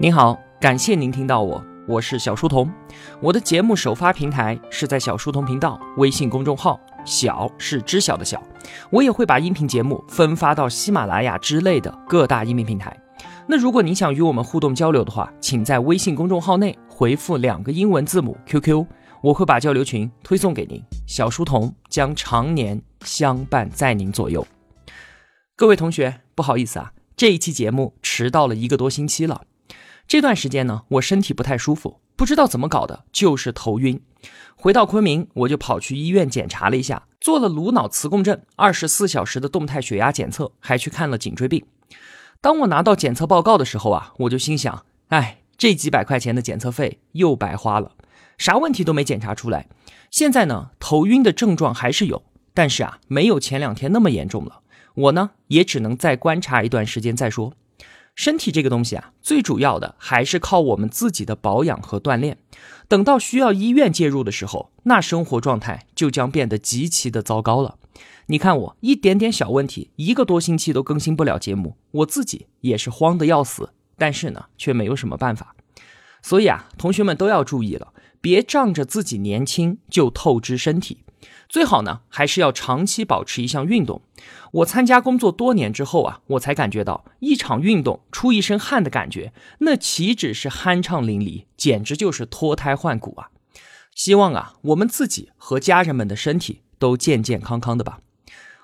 您好，感谢您听到我，我是小书童。我的节目首发平台是在小书童频道微信公众号，小是知晓的小。我也会把音频节目分发到喜马拉雅之类的各大音频平台。那如果您想与我们互动交流的话，请在微信公众号内回复两个英文字母 QQ，我会把交流群推送给您。小书童将常年相伴在您左右。各位同学，不好意思啊，这一期节目迟到了一个多星期了。这段时间呢，我身体不太舒服，不知道怎么搞的，就是头晕。回到昆明，我就跑去医院检查了一下，做了颅脑磁共振、二十四小时的动态血压检测，还去看了颈椎病。当我拿到检测报告的时候啊，我就心想：哎，这几百块钱的检测费又白花了，啥问题都没检查出来。现在呢，头晕的症状还是有，但是啊，没有前两天那么严重了。我呢，也只能再观察一段时间再说。身体这个东西啊，最主要的还是靠我们自己的保养和锻炼。等到需要医院介入的时候，那生活状态就将变得极其的糟糕了。你看我一点点小问题，一个多星期都更新不了节目，我自己也是慌得要死。但是呢，却没有什么办法。所以啊，同学们都要注意了，别仗着自己年轻就透支身体。最好呢，还是要长期保持一项运动。我参加工作多年之后啊，我才感觉到一场运动出一身汗的感觉，那岂止是酣畅淋漓，简直就是脱胎换骨啊！希望啊，我们自己和家人们的身体都健健康康的吧。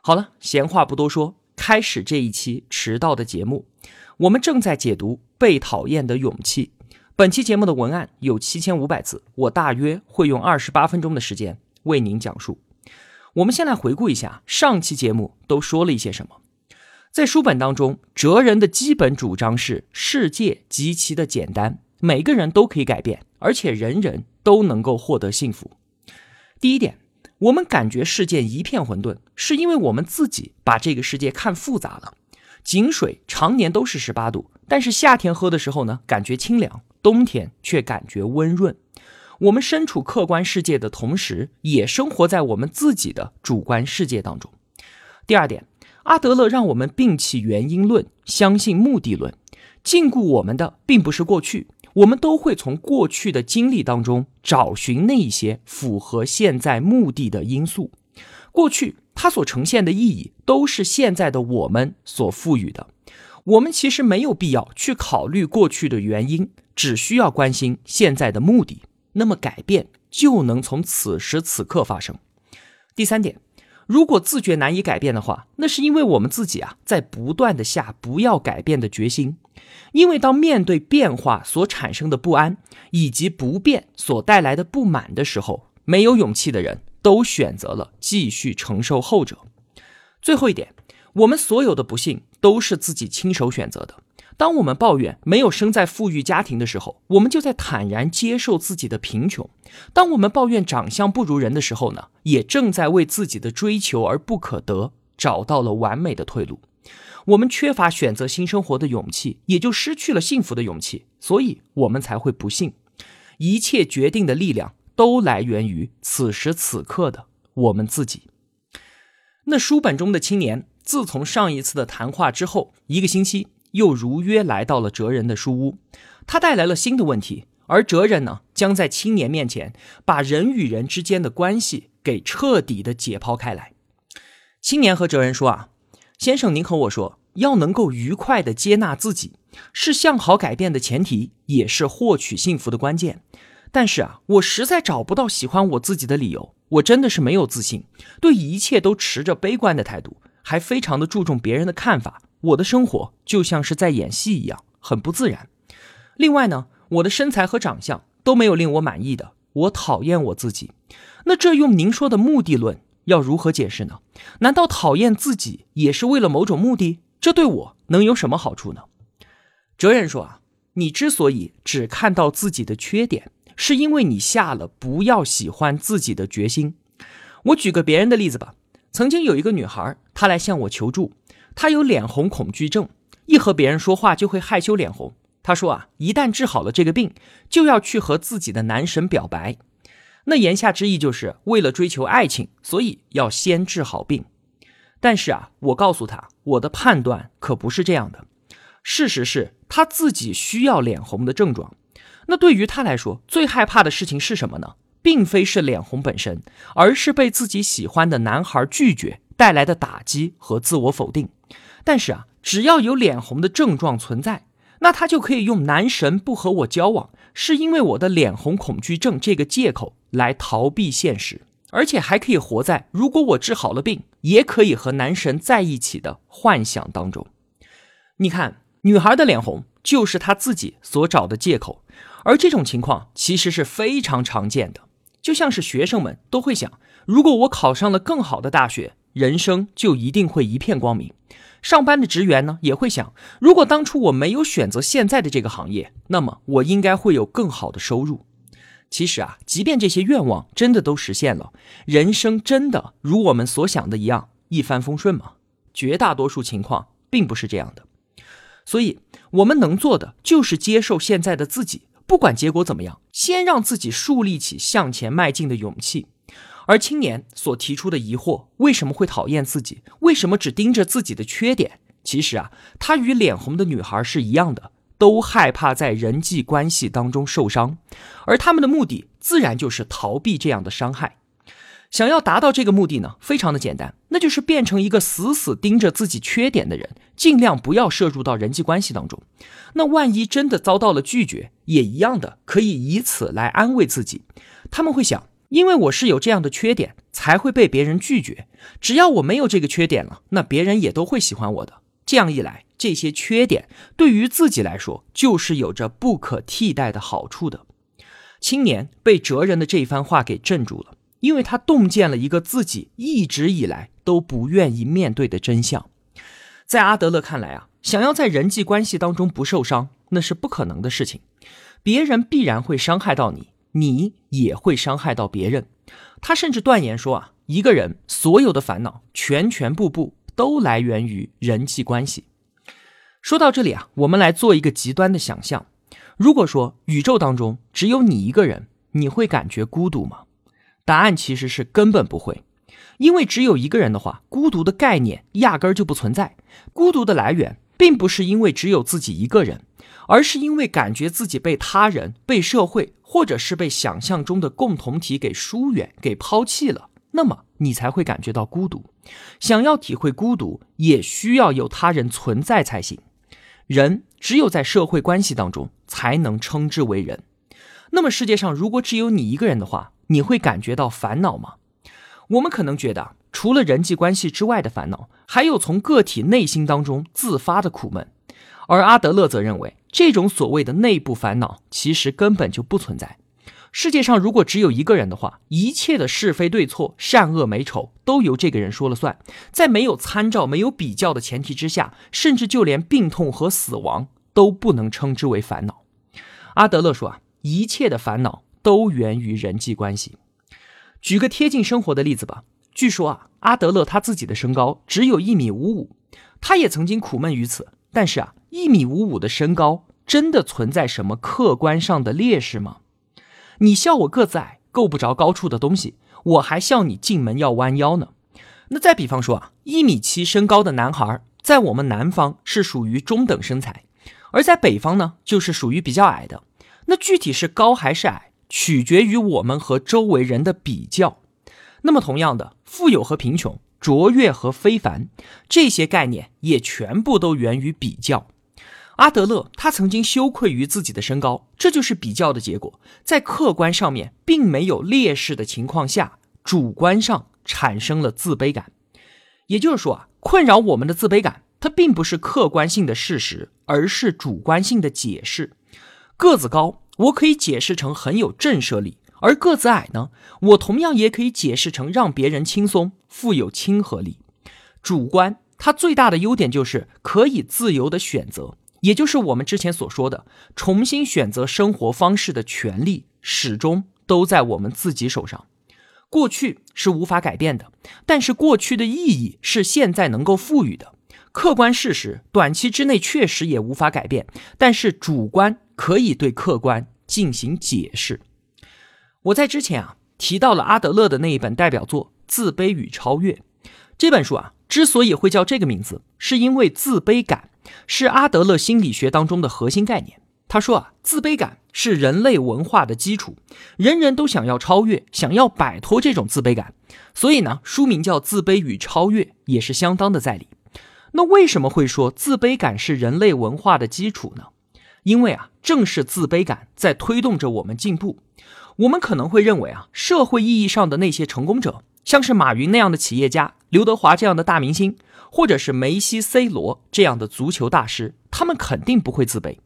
好了，闲话不多说，开始这一期迟到的节目。我们正在解读《被讨厌的勇气》。本期节目的文案有七千五百字，我大约会用二十八分钟的时间为您讲述。我们先来回顾一下上期节目都说了一些什么。在书本当中，哲人的基本主张是：世界极其的简单，每个人都可以改变，而且人人都能够获得幸福。第一点，我们感觉世界一片混沌，是因为我们自己把这个世界看复杂了。井水常年都是十八度，但是夏天喝的时候呢，感觉清凉；冬天却感觉温润。我们身处客观世界的同时，也生活在我们自己的主观世界当中。第二点，阿德勒让我们摒弃原因论，相信目的论。禁锢我们的并不是过去，我们都会从过去的经历当中找寻那一些符合现在目的的因素。过去它所呈现的意义，都是现在的我们所赋予的。我们其实没有必要去考虑过去的原因，只需要关心现在的目的。那么改变就能从此时此刻发生。第三点，如果自觉难以改变的话，那是因为我们自己啊在不断的下不要改变的决心。因为当面对变化所产生的不安以及不变所带来的不满的时候，没有勇气的人都选择了继续承受后者。最后一点，我们所有的不幸都是自己亲手选择的。当我们抱怨没有生在富裕家庭的时候，我们就在坦然接受自己的贫穷；当我们抱怨长相不如人的时候呢，也正在为自己的追求而不可得找到了完美的退路。我们缺乏选择新生活的勇气，也就失去了幸福的勇气，所以我们才会不幸。一切决定的力量都来源于此时此刻的我们自己。那书本中的青年，自从上一次的谈话之后一个星期。又如约来到了哲人的书屋，他带来了新的问题，而哲人呢，将在青年面前把人与人之间的关系给彻底的解剖开来。青年和哲人说：“啊，先生，您和我说，要能够愉快的接纳自己，是向好改变的前提，也是获取幸福的关键。但是啊，我实在找不到喜欢我自己的理由，我真的是没有自信，对一切都持着悲观的态度，还非常的注重别人的看法。”我的生活就像是在演戏一样，很不自然。另外呢，我的身材和长相都没有令我满意的，我讨厌我自己。那这用您说的目的论要如何解释呢？难道讨厌自己也是为了某种目的？这对我能有什么好处呢？哲人说啊，你之所以只看到自己的缺点，是因为你下了不要喜欢自己的决心。我举个别人的例子吧。曾经有一个女孩，她来向我求助。他有脸红恐惧症，一和别人说话就会害羞脸红。他说啊，一旦治好了这个病，就要去和自己的男神表白。那言下之意就是为了追求爱情，所以要先治好病。但是啊，我告诉他，我的判断可不是这样的。事实是他自己需要脸红的症状。那对于他来说，最害怕的事情是什么呢？并非是脸红本身，而是被自己喜欢的男孩拒绝带来的打击和自我否定。但是啊，只要有脸红的症状存在，那他就可以用男神不和我交往，是因为我的脸红恐惧症这个借口来逃避现实，而且还可以活在如果我治好了病，也可以和男神在一起的幻想当中。你看，女孩的脸红就是她自己所找的借口，而这种情况其实是非常常见的。就像是学生们都会想，如果我考上了更好的大学，人生就一定会一片光明。上班的职员呢，也会想，如果当初我没有选择现在的这个行业，那么我应该会有更好的收入。其实啊，即便这些愿望真的都实现了，人生真的如我们所想的一样一帆风顺吗？绝大多数情况并不是这样的。所以，我们能做的就是接受现在的自己。不管结果怎么样，先让自己树立起向前迈进的勇气。而青年所提出的疑惑，为什么会讨厌自己？为什么只盯着自己的缺点？其实啊，他与脸红的女孩是一样的，都害怕在人际关系当中受伤，而他们的目的自然就是逃避这样的伤害。想要达到这个目的呢，非常的简单，那就是变成一个死死盯着自己缺点的人，尽量不要摄入到人际关系当中。那万一真的遭到了拒绝，也一样的可以以此来安慰自己。他们会想，因为我是有这样的缺点，才会被别人拒绝。只要我没有这个缺点了，那别人也都会喜欢我的。这样一来，这些缺点对于自己来说，就是有着不可替代的好处的。青年被哲人的这一番话给镇住了。因为他洞见了一个自己一直以来都不愿意面对的真相，在阿德勒看来啊，想要在人际关系当中不受伤，那是不可能的事情。别人必然会伤害到你，你也会伤害到别人。他甚至断言说啊，一个人所有的烦恼，全全部部都来源于人际关系。说到这里啊，我们来做一个极端的想象：如果说宇宙当中只有你一个人，你会感觉孤独吗？答案其实是根本不会，因为只有一个人的话，孤独的概念压根儿就不存在。孤独的来源并不是因为只有自己一个人，而是因为感觉自己被他人、被社会，或者是被想象中的共同体给疏远、给抛弃了，那么你才会感觉到孤独。想要体会孤独，也需要有他人存在才行。人只有在社会关系当中，才能称之为人。那么世界上如果只有你一个人的话，你会感觉到烦恼吗？我们可能觉得，除了人际关系之外的烦恼，还有从个体内心当中自发的苦闷。而阿德勒则认为，这种所谓的内部烦恼其实根本就不存在。世界上如果只有一个人的话，一切的是非对错、善恶美丑都由这个人说了算。在没有参照、没有比较的前提之下，甚至就连病痛和死亡都不能称之为烦恼。阿德勒说啊，一切的烦恼。都源于人际关系。举个贴近生活的例子吧。据说啊，阿德勒他自己的身高只有一米五五，他也曾经苦闷于此。但是啊，一米五五的身高真的存在什么客观上的劣势吗？你笑我个子矮，够不着高处的东西，我还笑你进门要弯腰呢。那再比方说啊，一米七身高的男孩，在我们南方是属于中等身材，而在北方呢，就是属于比较矮的。那具体是高还是矮？取决于我们和周围人的比较。那么，同样的，富有和贫穷、卓越和非凡，这些概念也全部都源于比较。阿德勒他曾经羞愧于自己的身高，这就是比较的结果。在客观上面并没有劣势的情况下，主观上产生了自卑感。也就是说啊，困扰我们的自卑感，它并不是客观性的事实，而是主观性的解释。个子高。我可以解释成很有震慑力，而个子矮呢？我同样也可以解释成让别人轻松、富有亲和力。主观它最大的优点就是可以自由的选择，也就是我们之前所说的重新选择生活方式的权利，始终都在我们自己手上。过去是无法改变的，但是过去的意义是现在能够赋予的。客观事实短期之内确实也无法改变，但是主观可以对客观进行解释。我在之前啊提到了阿德勒的那一本代表作《自卑与超越》这本书啊，之所以会叫这个名字，是因为自卑感是阿德勒心理学当中的核心概念。他说啊，自卑感是人类文化的基础，人人都想要超越，想要摆脱这种自卑感。所以呢，书名叫《自卑与超越》，也是相当的在理。那为什么会说自卑感是人类文化的基础呢？因为啊，正是自卑感在推动着我们进步。我们可能会认为啊，社会意义上的那些成功者，像是马云那样的企业家，刘德华这样的大明星，或者是梅西、C 罗这样的足球大师，他们肯定不会自卑。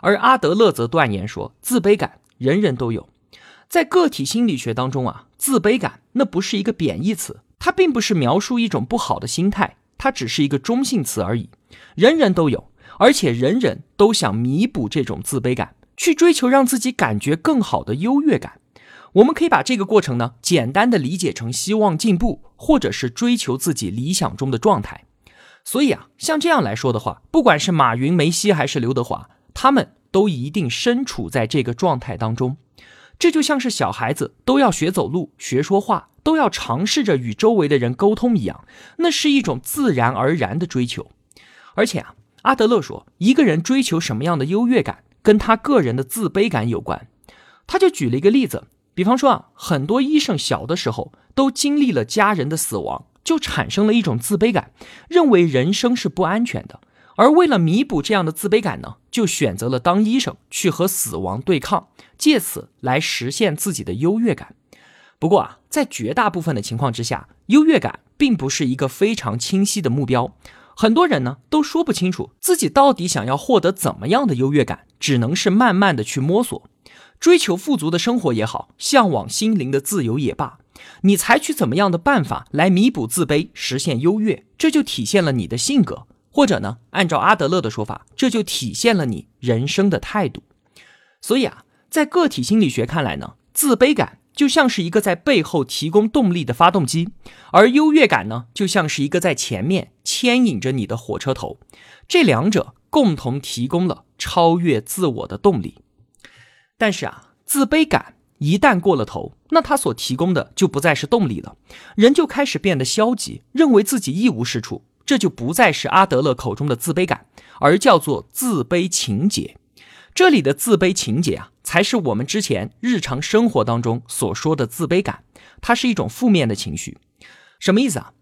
而阿德勒则断言说，自卑感人人都有。在个体心理学当中啊，自卑感那不是一个贬义词，它并不是描述一种不好的心态，它只是一个中性词而已。人人都有，而且人人都想弥补这种自卑感，去追求让自己感觉更好的优越感。我们可以把这个过程呢，简单的理解成希望进步，或者是追求自己理想中的状态。所以啊，像这样来说的话，不管是马云、梅西还是刘德华。他们都一定身处在这个状态当中，这就像是小孩子都要学走路、学说话，都要尝试着与周围的人沟通一样，那是一种自然而然的追求。而且啊，阿德勒说，一个人追求什么样的优越感，跟他个人的自卑感有关。他就举了一个例子，比方说啊，很多医生小的时候都经历了家人的死亡，就产生了一种自卑感，认为人生是不安全的。而为了弥补这样的自卑感呢，就选择了当医生去和死亡对抗，借此来实现自己的优越感。不过啊，在绝大部分的情况之下，优越感并不是一个非常清晰的目标。很多人呢都说不清楚自己到底想要获得怎么样的优越感，只能是慢慢的去摸索，追求富足的生活也好，向往心灵的自由也罢，你采取怎么样的办法来弥补自卑，实现优越，这就体现了你的性格。或者呢，按照阿德勒的说法，这就体现了你人生的态度。所以啊，在个体心理学看来呢，自卑感就像是一个在背后提供动力的发动机，而优越感呢，就像是一个在前面牵引着你的火车头。这两者共同提供了超越自我的动力。但是啊，自卑感一旦过了头，那它所提供的就不再是动力了，人就开始变得消极，认为自己一无是处。这就不再是阿德勒口中的自卑感，而叫做自卑情结。这里的自卑情结啊，才是我们之前日常生活当中所说的自卑感。它是一种负面的情绪，什么意思啊？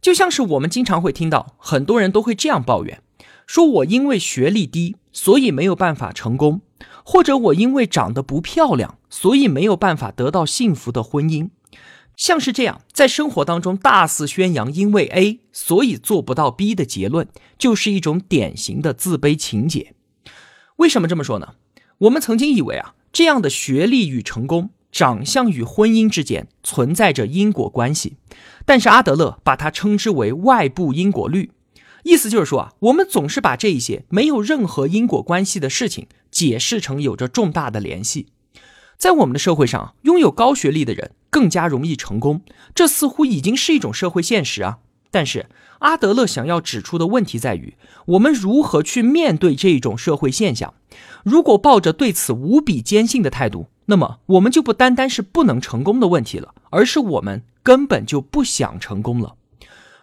就像是我们经常会听到很多人都会这样抱怨：说我因为学历低，所以没有办法成功；或者我因为长得不漂亮，所以没有办法得到幸福的婚姻。像是这样，在生活当中大肆宣扬因为 A 所以做不到 B 的结论，就是一种典型的自卑情结。为什么这么说呢？我们曾经以为啊，这样的学历与成功、长相与婚姻之间存在着因果关系，但是阿德勒把它称之为外部因果律，意思就是说啊，我们总是把这一些没有任何因果关系的事情解释成有着重大的联系。在我们的社会上，拥有高学历的人更加容易成功，这似乎已经是一种社会现实啊。但是阿德勒想要指出的问题在于，我们如何去面对这种社会现象？如果抱着对此无比坚信的态度，那么我们就不单单是不能成功的问题了，而是我们根本就不想成功了。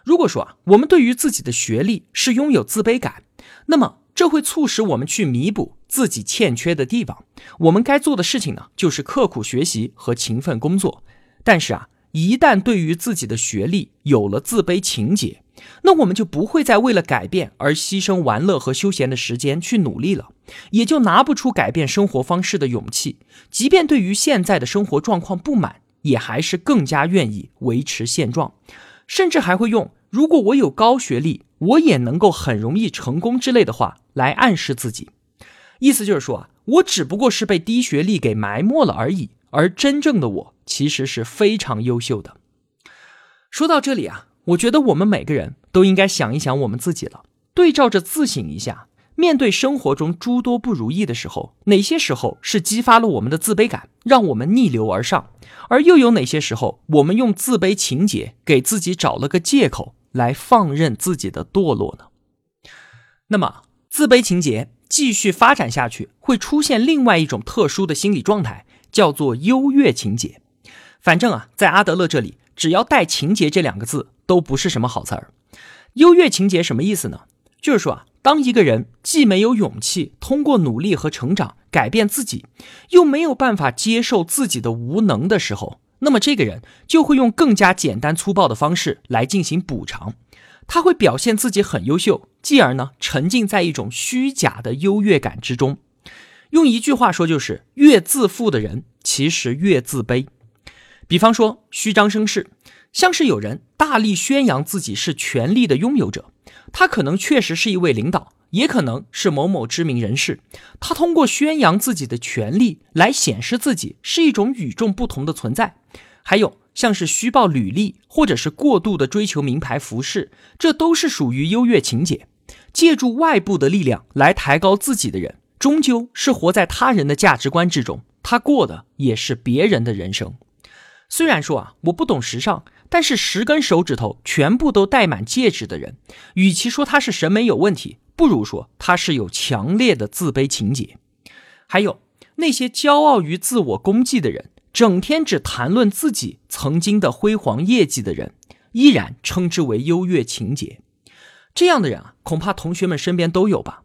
如果说啊，我们对于自己的学历是拥有自卑感，那么。这会促使我们去弥补自己欠缺的地方。我们该做的事情呢，就是刻苦学习和勤奋工作。但是啊，一旦对于自己的学历有了自卑情结，那我们就不会再为了改变而牺牲玩乐和休闲的时间去努力了，也就拿不出改变生活方式的勇气。即便对于现在的生活状况不满，也还是更加愿意维持现状，甚至还会用“如果我有高学历”。我也能够很容易成功之类的话来暗示自己，意思就是说啊，我只不过是被低学历给埋没了而已，而真正的我其实是非常优秀的。说到这里啊，我觉得我们每个人都应该想一想我们自己了，对照着自省一下，面对生活中诸多不如意的时候，哪些时候是激发了我们的自卑感，让我们逆流而上，而又有哪些时候我们用自卑情节给自己找了个借口。来放任自己的堕落呢？那么自卑情节继续发展下去，会出现另外一种特殊的心理状态，叫做优越情节。反正啊，在阿德勒这里，只要带“情节”这两个字，都不是什么好词儿。优越情节什么意思呢？就是说啊，当一个人既没有勇气通过努力和成长改变自己，又没有办法接受自己的无能的时候，那么这个人就会用更加简单粗暴的方式来进行补偿。他会表现自己很优秀，继而呢沉浸在一种虚假的优越感之中。用一句话说，就是越自负的人其实越自卑。比方说，虚张声势，像是有人大力宣扬自己是权力的拥有者，他可能确实是一位领导，也可能是某某知名人士。他通过宣扬自己的权利来显示自己是一种与众不同的存在。还有像是虚报履历，或者是过度的追求名牌服饰，这都是属于优越情节。借助外部的力量来抬高自己的人。终究是活在他人的价值观之中，他过的也是别人的人生。虽然说啊，我不懂时尚，但是十根手指头全部都戴满戒指的人，与其说他是审美有问题，不如说他是有强烈的自卑情节。还有那些骄傲于自我功绩的人，整天只谈论自己曾经的辉煌业绩的人，依然称之为优越情节。这样的人啊，恐怕同学们身边都有吧？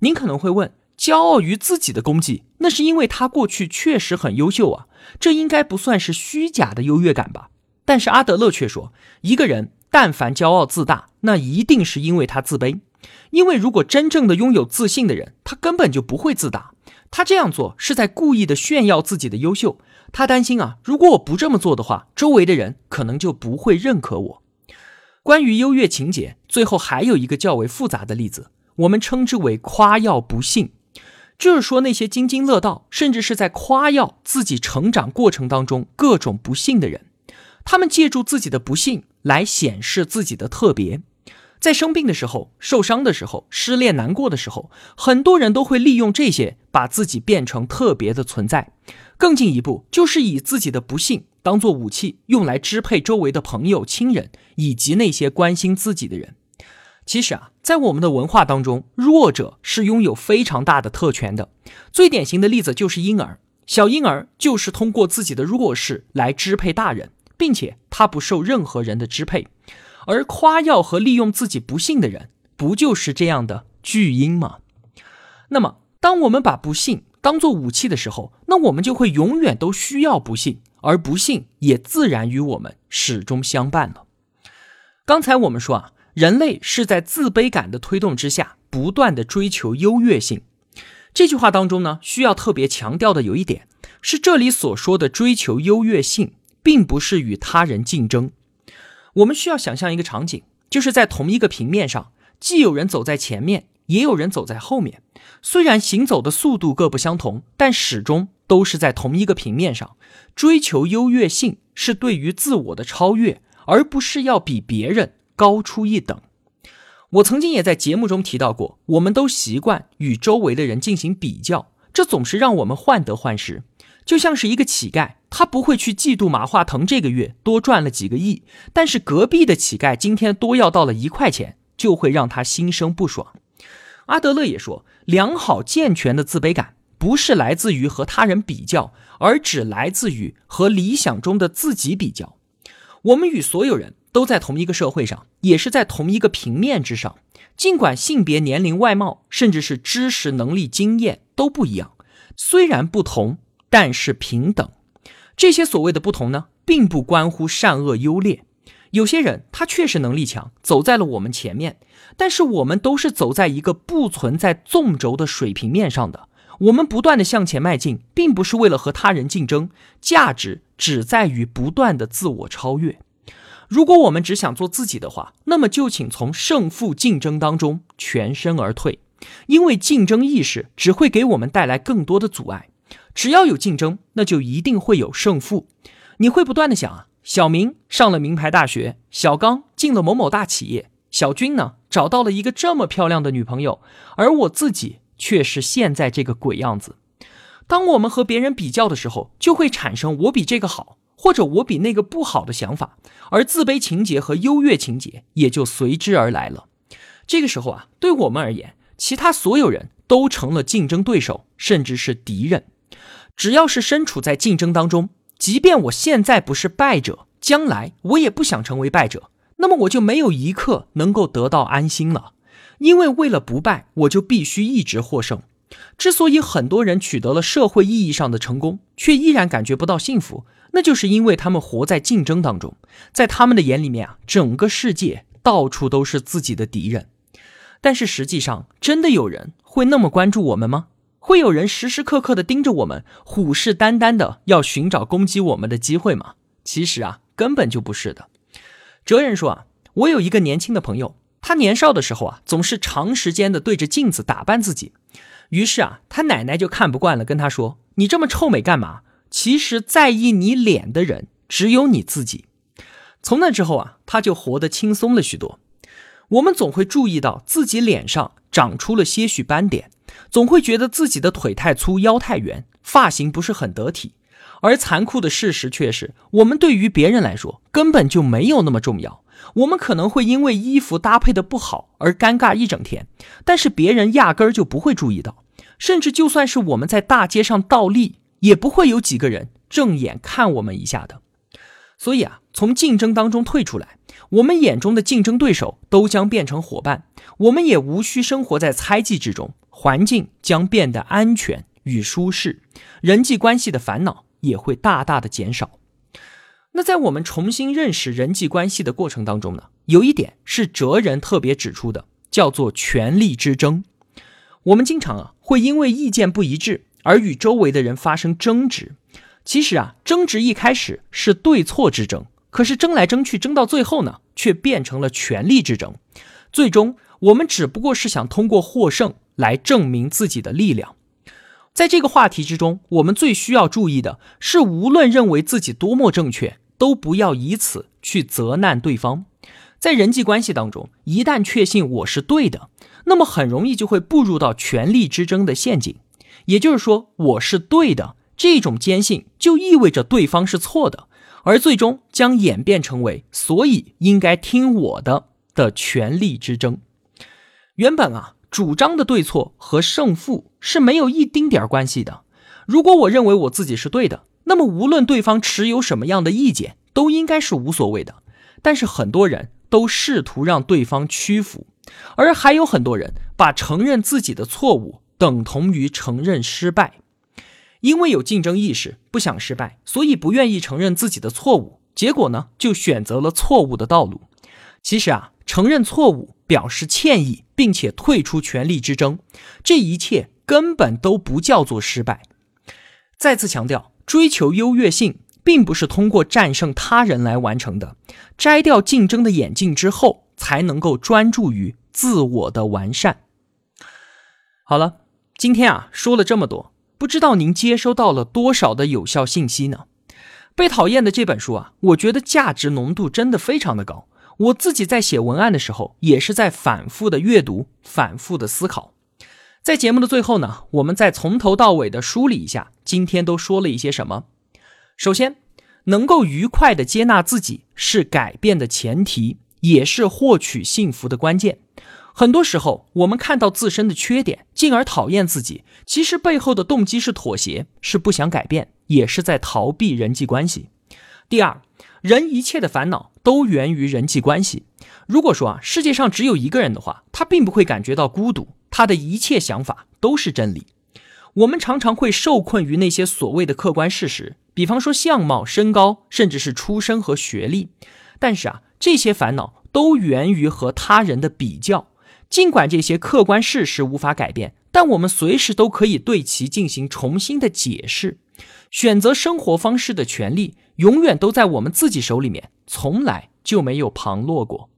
您可能会问。骄傲于自己的功绩，那是因为他过去确实很优秀啊，这应该不算是虚假的优越感吧？但是阿德勒却说，一个人但凡骄傲自大，那一定是因为他自卑。因为如果真正的拥有自信的人，他根本就不会自大，他这样做是在故意的炫耀自己的优秀。他担心啊，如果我不这么做的话，周围的人可能就不会认可我。关于优越情节，最后还有一个较为复杂的例子，我们称之为夸耀不幸。就是说，那些津津乐道，甚至是在夸耀自己成长过程当中各种不幸的人，他们借助自己的不幸来显示自己的特别。在生病的时候、受伤的时候、失恋难过的时候，很多人都会利用这些，把自己变成特别的存在。更进一步，就是以自己的不幸当做武器，用来支配周围的朋友、亲人以及那些关心自己的人。其实啊，在我们的文化当中，弱者是拥有非常大的特权的。最典型的例子就是婴儿，小婴儿就是通过自己的弱势来支配大人，并且他不受任何人的支配。而夸耀和利用自己不幸的人，不就是这样的巨婴吗？那么，当我们把不幸当做武器的时候，那我们就会永远都需要不幸，而不幸也自然与我们始终相伴了。刚才我们说啊。人类是在自卑感的推动之下，不断的追求优越性。这句话当中呢，需要特别强调的有一点，是这里所说的追求优越性，并不是与他人竞争。我们需要想象一个场景，就是在同一个平面上，既有人走在前面，也有人走在后面。虽然行走的速度各不相同，但始终都是在同一个平面上。追求优越性是对于自我的超越，而不是要比别人。高出一等。我曾经也在节目中提到过，我们都习惯与周围的人进行比较，这总是让我们患得患失。就像是一个乞丐，他不会去嫉妒马化腾这个月多赚了几个亿，但是隔壁的乞丐今天多要到了一块钱，就会让他心生不爽。阿德勒也说，良好健全的自卑感不是来自于和他人比较，而只来自于和理想中的自己比较。我们与所有人。都在同一个社会上，也是在同一个平面之上。尽管性别、年龄、外貌，甚至是知识、能力、经验都不一样，虽然不同，但是平等。这些所谓的不同呢，并不关乎善恶优劣。有些人他确实能力强，走在了我们前面，但是我们都是走在一个不存在纵轴的水平面上的。我们不断的向前迈进，并不是为了和他人竞争，价值只在于不断的自我超越。如果我们只想做自己的话，那么就请从胜负竞争当中全身而退，因为竞争意识只会给我们带来更多的阻碍。只要有竞争，那就一定会有胜负。你会不断的想啊，小明上了名牌大学，小刚进了某某大企业，小军呢找到了一个这么漂亮的女朋友，而我自己却是现在这个鬼样子。当我们和别人比较的时候，就会产生我比这个好。或者我比那个不好的想法，而自卑情节和优越情节也就随之而来了。这个时候啊，对我们而言，其他所有人都成了竞争对手，甚至是敌人。只要是身处在竞争当中，即便我现在不是败者，将来我也不想成为败者，那么我就没有一刻能够得到安心了。因为为了不败，我就必须一直获胜。之所以很多人取得了社会意义上的成功，却依然感觉不到幸福，那就是因为他们活在竞争当中，在他们的眼里面啊，整个世界到处都是自己的敌人。但是实际上，真的有人会那么关注我们吗？会有人时时刻刻的盯着我们，虎视眈眈的要寻找攻击我们的机会吗？其实啊，根本就不是的。哲人说啊，我有一个年轻的朋友，他年少的时候啊，总是长时间的对着镜子打扮自己。于是啊，他奶奶就看不惯了，跟他说：“你这么臭美干嘛？”其实在意你脸的人只有你自己。从那之后啊，他就活得轻松了许多。我们总会注意到自己脸上长出了些许斑点，总会觉得自己的腿太粗、腰太圆、发型不是很得体。而残酷的事实却是，我们对于别人来说根本就没有那么重要。我们可能会因为衣服搭配的不好而尴尬一整天，但是别人压根儿就不会注意到。甚至就算是我们在大街上倒立，也不会有几个人正眼看我们一下的。所以啊，从竞争当中退出来，我们眼中的竞争对手都将变成伙伴，我们也无需生活在猜忌之中，环境将变得安全与舒适，人际关系的烦恼也会大大的减少。那在我们重新认识人际关系的过程当中呢，有一点是哲人特别指出的，叫做权力之争。我们经常啊会因为意见不一致而与周围的人发生争执。其实啊，争执一开始是对错之争，可是争来争去，争到最后呢，却变成了权力之争。最终，我们只不过是想通过获胜来证明自己的力量。在这个话题之中，我们最需要注意的是，无论认为自己多么正确，都不要以此去责难对方。在人际关系当中，一旦确信我是对的，那么很容易就会步入到权力之争的陷阱。也就是说，我是对的这种坚信，就意味着对方是错的，而最终将演变成为所以应该听我的的权力之争。原本啊，主张的对错和胜负是没有一丁点关系的。如果我认为我自己是对的，那么无论对方持有什么样的意见，都应该是无所谓的。但是很多人。都试图让对方屈服，而还有很多人把承认自己的错误等同于承认失败，因为有竞争意识，不想失败，所以不愿意承认自己的错误，结果呢，就选择了错误的道路。其实啊，承认错误、表示歉意，并且退出权力之争，这一切根本都不叫做失败。再次强调，追求优越性。并不是通过战胜他人来完成的，摘掉竞争的眼镜之后，才能够专注于自我的完善。好了，今天啊说了这么多，不知道您接收到了多少的有效信息呢？被讨厌的这本书啊，我觉得价值浓度真的非常的高。我自己在写文案的时候，也是在反复的阅读，反复的思考。在节目的最后呢，我们再从头到尾的梳理一下，今天都说了一些什么。首先，能够愉快的接纳自己是改变的前提，也是获取幸福的关键。很多时候，我们看到自身的缺点，进而讨厌自己，其实背后的动机是妥协，是不想改变，也是在逃避人际关系。第二，人一切的烦恼都源于人际关系。如果说啊，世界上只有一个人的话，他并不会感觉到孤独，他的一切想法都是真理。我们常常会受困于那些所谓的客观事实。比方说相貌、身高，甚至是出身和学历，但是啊，这些烦恼都源于和他人的比较。尽管这些客观事实无法改变，但我们随时都可以对其进行重新的解释。选择生活方式的权利永远都在我们自己手里面，从来就没有旁落过。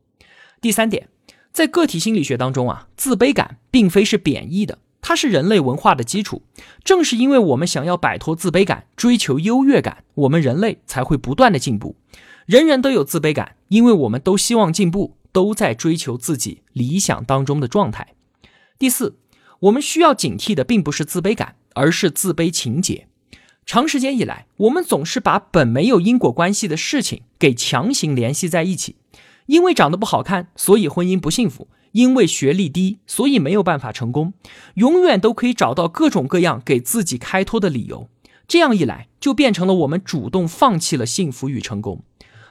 第三点，在个体心理学当中啊，自卑感并非是贬义的。它是人类文化的基础，正是因为我们想要摆脱自卑感，追求优越感，我们人类才会不断的进步。人人都有自卑感，因为我们都希望进步，都在追求自己理想当中的状态。第四，我们需要警惕的并不是自卑感，而是自卑情结。长时间以来，我们总是把本没有因果关系的事情给强行联系在一起，因为长得不好看，所以婚姻不幸福。因为学历低，所以没有办法成功，永远都可以找到各种各样给自己开脱的理由。这样一来，就变成了我们主动放弃了幸福与成功。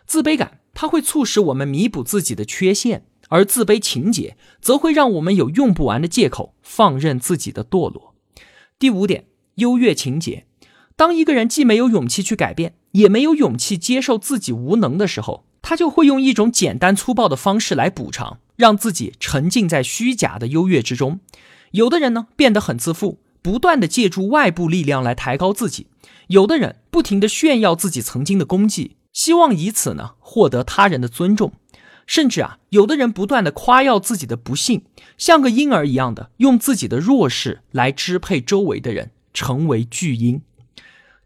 自卑感，它会促使我们弥补自己的缺陷，而自卑情节则会让我们有用不完的借口，放任自己的堕落。第五点，优越情节。当一个人既没有勇气去改变，也没有勇气接受自己无能的时候，他就会用一种简单粗暴的方式来补偿，让自己沉浸在虚假的优越之中。有的人呢，变得很自负，不断的借助外部力量来抬高自己；有的人不停的炫耀自己曾经的功绩，希望以此呢获得他人的尊重。甚至啊，有的人不断的夸耀自己的不幸，像个婴儿一样的用自己的弱势来支配周围的人，成为巨婴。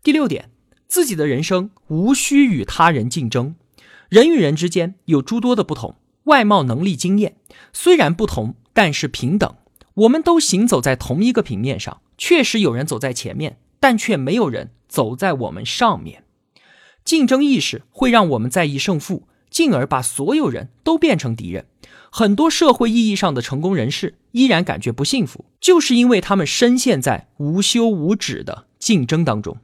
第六点，自己的人生无需与他人竞争。人与人之间有诸多的不同，外貌、能力、经验虽然不同，但是平等。我们都行走在同一个平面上，确实有人走在前面，但却没有人走在我们上面。竞争意识会让我们在意胜负，进而把所有人都变成敌人。很多社会意义上的成功人士依然感觉不幸福，就是因为他们深陷在无休无止的竞争当中。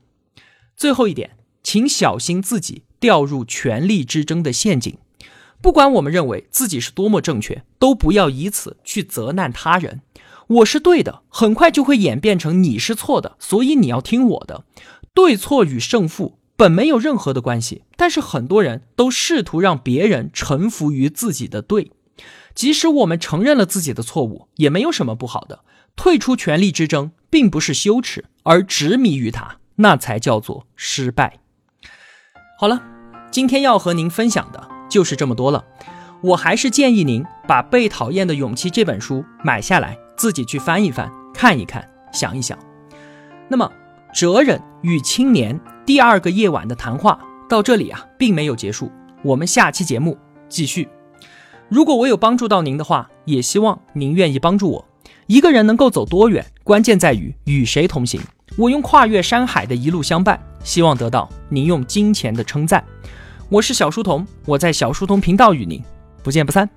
最后一点，请小心自己掉入权力之争的陷阱。不管我们认为自己是多么正确，都不要以此去责难他人。我是对的，很快就会演变成你是错的，所以你要听我的。对错与胜负本没有任何的关系，但是很多人都试图让别人臣服于自己的对。即使我们承认了自己的错误，也没有什么不好的。退出权力之争并不是羞耻，而执迷于它。那才叫做失败。好了，今天要和您分享的就是这么多了。我还是建议您把《被讨厌的勇气》这本书买下来，自己去翻一翻、看一看、想一想。那么，哲人与青年第二个夜晚的谈话到这里啊，并没有结束。我们下期节目继续。如果我有帮助到您的话，也希望您愿意帮助我。一个人能够走多远，关键在于与谁同行。我用跨越山海的一路相伴，希望得到您用金钱的称赞。我是小书童，我在小书童频道与您不见不散。